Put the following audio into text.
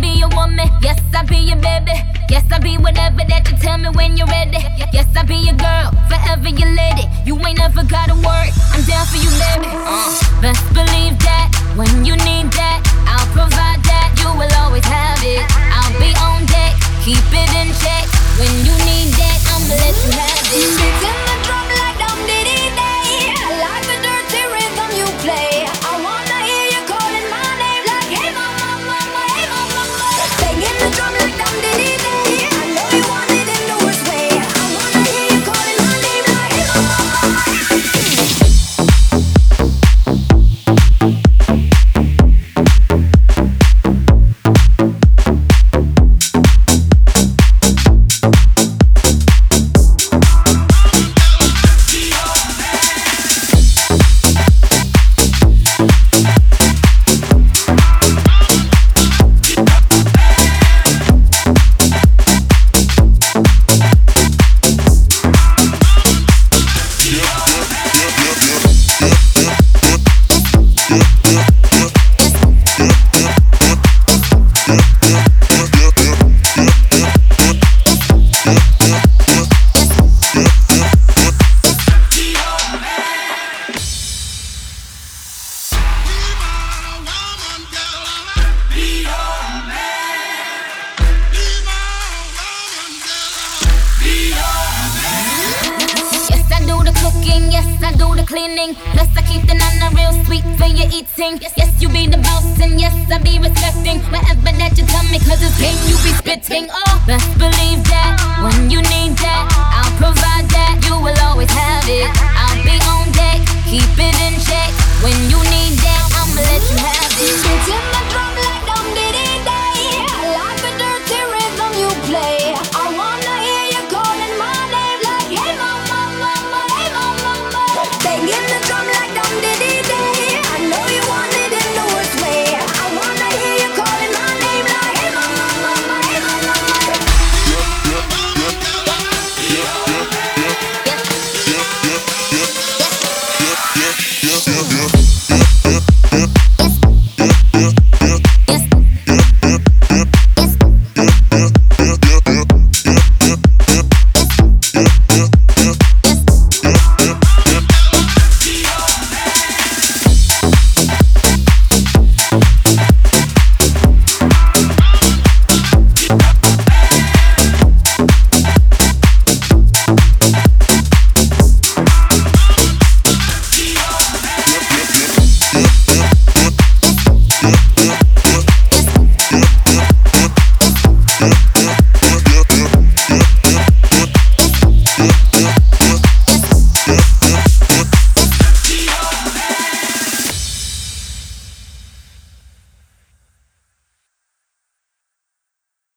be your woman. Yes, I'll be your baby. Yes, I'll be whatever that you tell me when you're ready. Yes, I'll be your girl, forever your lady. You ain't never cleaning. Plus, I keep the nana real sweet for your eating. Yes, yes, you be the boss, and yes, I be respecting whatever that you tell me, cause it's